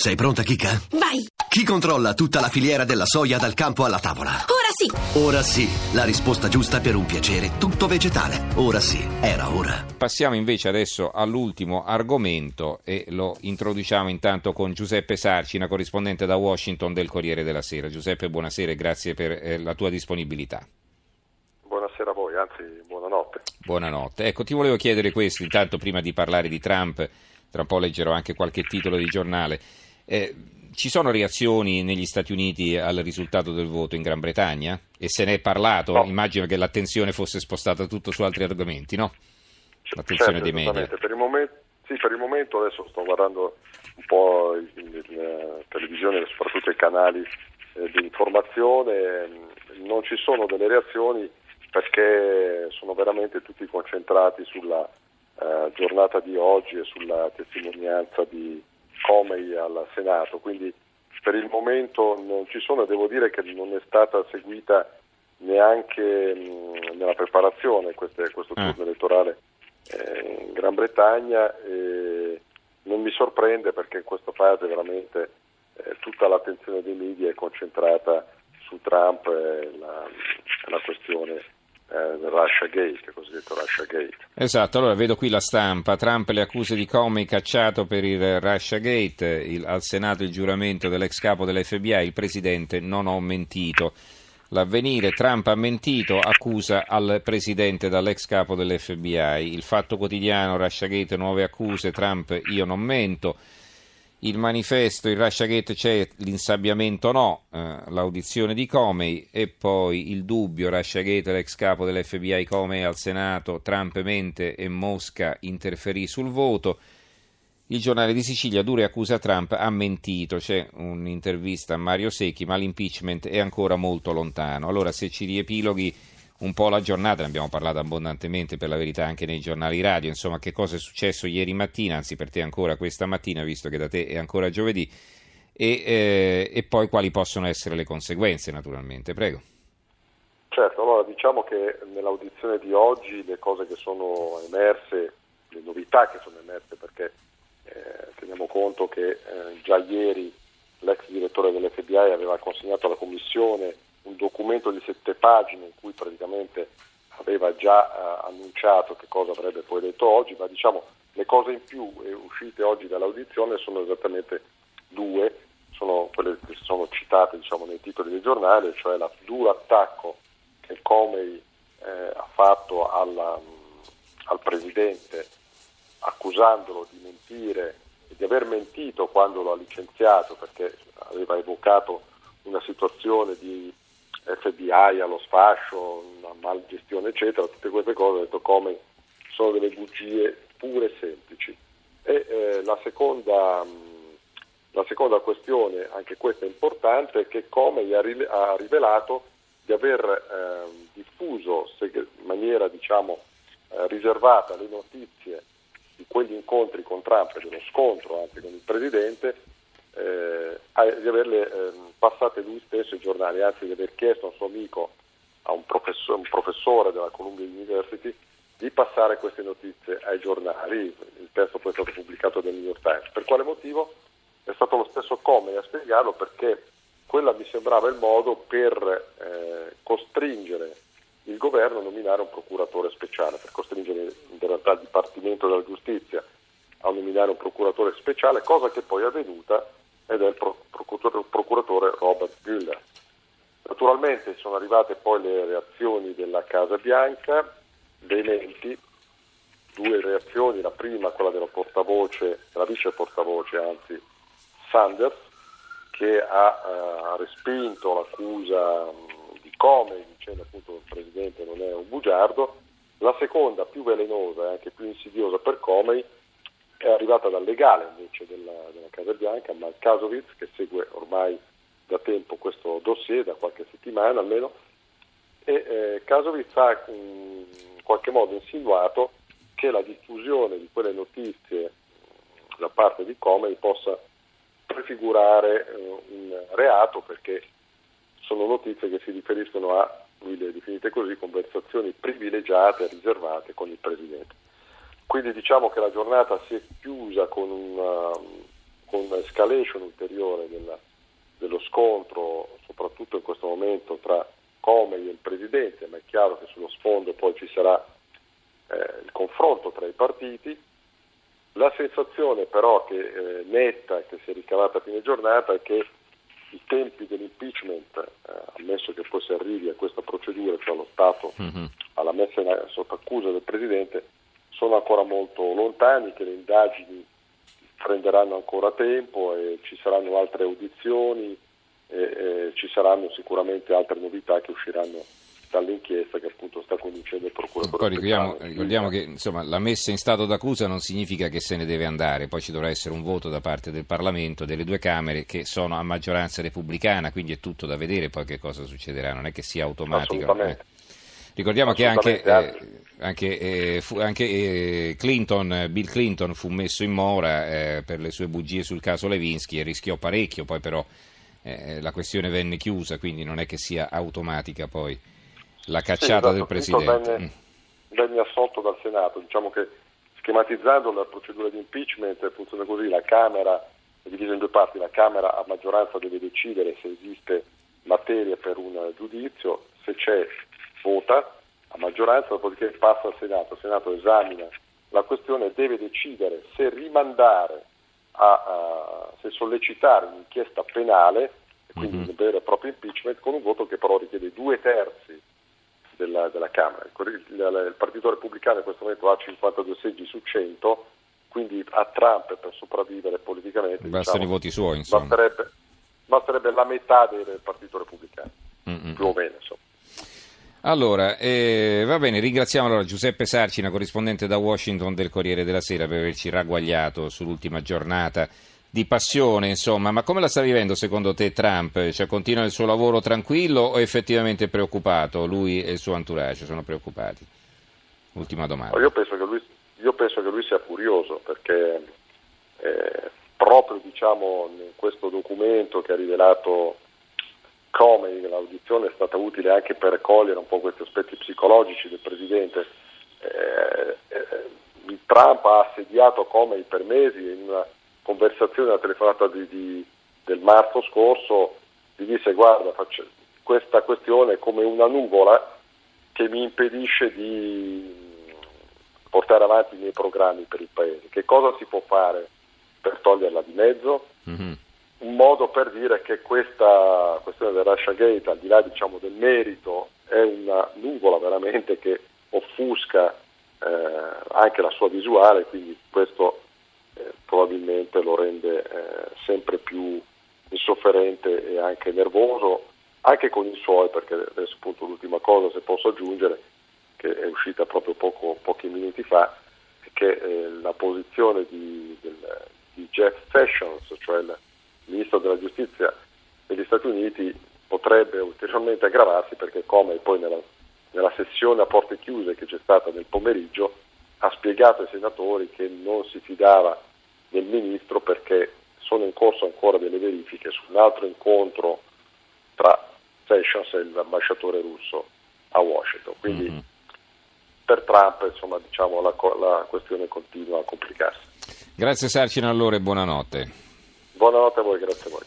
Sei pronta, Kika? Vai! Chi controlla tutta la filiera della soia dal campo alla tavola? Ora sì! Ora sì, la risposta giusta per un piacere tutto vegetale. Ora sì, era ora. Passiamo invece adesso all'ultimo argomento e lo introduciamo intanto con Giuseppe Sarci, una corrispondente da Washington del Corriere della Sera. Giuseppe, buonasera e grazie per eh, la tua disponibilità. Buonasera a voi, anzi buonanotte. Buonanotte. Ecco, ti volevo chiedere questo, intanto prima di parlare di Trump, tra un po' leggerò anche qualche titolo di giornale. Eh, ci sono reazioni negli Stati Uniti al risultato del voto in Gran Bretagna? E se ne è parlato? No. Immagino che l'attenzione fosse spostata tutto su altri argomenti, no? L'attenzione Certo, dei media. Per il, momento, sì, per il momento adesso sto guardando un po' in televisione, soprattutto i canali eh, di informazione, non ci sono delle reazioni perché sono veramente tutti concentrati sulla eh, giornata di oggi e sulla testimonianza di Comey al Senato, quindi per il momento non ci sono, devo dire che non è stata seguita neanche mh, nella preparazione queste, questo Ah. turno elettorale eh, in Gran Bretagna e non mi sorprende perché in questa fase veramente eh, tutta l'attenzione dei media è concentrata su Trump e la, la questione eh, Russia Gate, il cosiddetto Russia Gate. Esatto, allora vedo qui la stampa. Trump le accuse di Comey cacciato per il Russiagate, il, al Senato il giuramento dell'ex capo dell'FBI, il presidente non ho mentito. L'avvenire, Trump ha mentito, accusa al presidente dall'ex capo dell'FBI. Il fatto quotidiano, Russiagate, nuove accuse, Trump io non mento. Il manifesto, il Russiagate c'è, l'insabbiamento no, eh, l'audizione di Comey e poi il dubbio, Russiagate, l'ex capo dell'FBI Comey al Senato, Trump mente e Mosca interferì sul voto. Il giornale di Sicilia, dure accusa Trump, ha mentito, c'è un'intervista a Mario Secchi, ma l'impeachment è ancora molto lontano. Allora se ci riepiloghi un po' la giornata, ne abbiamo parlato abbondantemente per la verità anche nei giornali radio, insomma che cosa è successo ieri mattina, anzi per te ancora questa mattina, visto che da te è ancora giovedì, e, eh, e poi quali possono essere le conseguenze naturalmente, prego. Certo, allora diciamo che nell'audizione di oggi le cose che sono emerse, le novità che sono emerse perché eh, teniamo conto che eh, già ieri l'ex direttore dell'FBI aveva consegnato alla Commissione un documento di sette pagine in cui praticamente aveva già eh, annunciato che cosa avrebbe poi detto oggi, ma diciamo le cose in più eh, uscite oggi dall'audizione sono esattamente due, sono quelle che sono citate diciamo, nei titoli dei giornali, cioè la duro attacco che Comey eh, ha fatto alla, mh, al Presidente accusandolo di mentire e di aver mentito quando lo ha licenziato perché aveva evocato una situazione di FBI allo sfascio, una malgestione eccetera, tutte queste cose ha detto come sono delle bugie pure e semplici. E eh, la, seconda, mh, la seconda questione, anche questa importante, è che Comey ha, rivelato di aver eh, diffuso in maniera diciamo, eh, riservata le notizie di quegli incontri con Trump e dello scontro anche con il Presidente, eh, di averle eh, passate lui stesso ai giornali, anzi di aver chiesto a un suo amico, a un, professor- un professore della Columbia University, di passare queste notizie ai giornali. Il testo poi è stato pubblicato dal New York Times. Per quale motivo? È stato lo stesso Comey a spiegarlo perché quella mi sembrava il modo per eh, costringere il governo a nominare un procuratore speciale, per costringere in realtà il Dipartimento della Giustizia a nominare un procuratore speciale, cosa che poi è avvenuta ed è il pro- procuratore, Robert Mueller. Naturalmente sono arrivate poi le reazioni della Casa Bianca, dei menti, due reazioni, la prima quella della portavoce, della vice portavoce anzi, Sanders, che ha eh, respinto l'accusa di Comey dicendo appunto che il Presidente non è un bugiardo, la seconda più velenosa e anche più insidiosa per Comey è arrivata dal legale invece della, della Casa Bianca, Mark Kasovitz, che segue ormai da tempo questo dossier, da qualche settimana almeno, e eh, Kasovitz ha in qualche modo insinuato che la diffusione di quelle notizie da parte di Comey possa prefigurare eh, un reato perché sono notizie che si riferiscono a, lui le definite così, conversazioni privilegiate riservate con il Presidente. Quindi diciamo che la giornata si è chiusa con una, con un'escalation ulteriore della, dello scontro, soprattutto in questo momento tra Comey e il Presidente, ma è chiaro che sullo sfondo poi ci sarà eh, il confronto tra i partiti. La sensazione però che eh, netta che si è ricavata a fine giornata è che i tempi dell'impeachment, eh, ammesso che poi si arrivi a questa procedura, cioè allo Stato, mm-hmm. alla messa in, sotto accusa del Presidente, sono ancora molto lontani, che le indagini prenderanno ancora tempo e ci saranno altre audizioni e, e ci saranno sicuramente altre novità che usciranno dall'inchiesta che appunto sta conducendo il procuratore. Poi ricordiamo, ricordiamo che insomma, la messa in stato d'accusa non significa che se ne deve andare, poi ci dovrà essere un voto da parte del Parlamento, delle due Camere che sono a maggioranza repubblicana, quindi è tutto da vedere poi che cosa succederà, non è che sia automatico. Eh. Ricordiamo che anche, eh, anche, eh, fu, anche eh, Clinton, Bill Clinton fu messo in mora eh, per le sue bugie sul caso Levinsky e rischiò parecchio, poi però eh, la questione venne chiusa, quindi non è che sia automatica poi la cacciata sì, del Presidente. Venne, mm. venne assolto dal Senato, diciamo che schematizzando la procedura di impeachment funziona così, la Camera è divisa in due parti, la Camera a maggioranza deve decidere se esiste materia per un giudizio, se c'è vota a maggioranza, dopodiché passa al Senato, il Senato esamina la questione e deve decidere se rimandare, a, a, se sollecitare un'inchiesta penale, quindi mm-hmm. un vero e proprio impeachment, con un voto che però richiede due terzi della, della Camera. Il, il, il, Partito Repubblicano in questo momento ha 52 seggi su 100, quindi a Trump per sopravvivere politicamente bastano diciamo, i voti suoi, insomma. Basterebbe, basterebbe la metà del Partito Repubblicano, Mm-mm. più o meno. Insomma. Allora, eh, va bene, ringraziamo allora Giuseppe Sarcina, corrispondente da Washington del Corriere della Sera, per averci ragguagliato sull'ultima giornata di passione, insomma. Ma come la sta vivendo secondo te Trump? Cioè, continua il suo lavoro tranquillo o effettivamente preoccupato? Lui e il suo entourage sono preoccupati? Ultima domanda. Io penso che lui, penso che lui sia furioso perché eh, proprio diciamo, in questo documento che ha rivelato come l'audizione è stata utile anche per cogliere un po' questi aspetti psicologici del Presidente. Eh, eh, Trump ha assediato Comey per mesi in una conversazione, una telefonata di, di, del marzo scorso, gli disse guarda faccio, questa questione è come una nuvola che mi impedisce di portare avanti i miei programmi per il Paese. Che cosa si può fare per toglierla di mezzo? Mm-hmm un modo per dire che questa questione del Russia Gate, al di là diciamo, del merito, è una nuvola veramente che offusca eh, anche la sua visuale, quindi questo eh, probabilmente lo rende eh, sempre più insofferente e anche nervoso, anche con i suoi, perché adesso appunto l'ultima cosa, se posso aggiungere, che è uscita proprio poco, pochi minuti fa, è che eh, la posizione di, del, di Jeff Sessions, cioè il ministro della giustizia degli Stati Uniti potrebbe ulteriormente aggravarsi perché come poi nella, nella sessione a porte chiuse che c'è stata nel pomeriggio ha spiegato ai senatori che non si fidava del ministro perché sono in corso ancora delle verifiche su un altro incontro tra Sessions e l'ambasciatore russo a Washington. Quindi mm-hmm. per Trump insomma, diciamo, la, la questione continua a complicarsi. Grazie Sarcino allora e buonanotte. Buonanotte a voi, grazie a voi.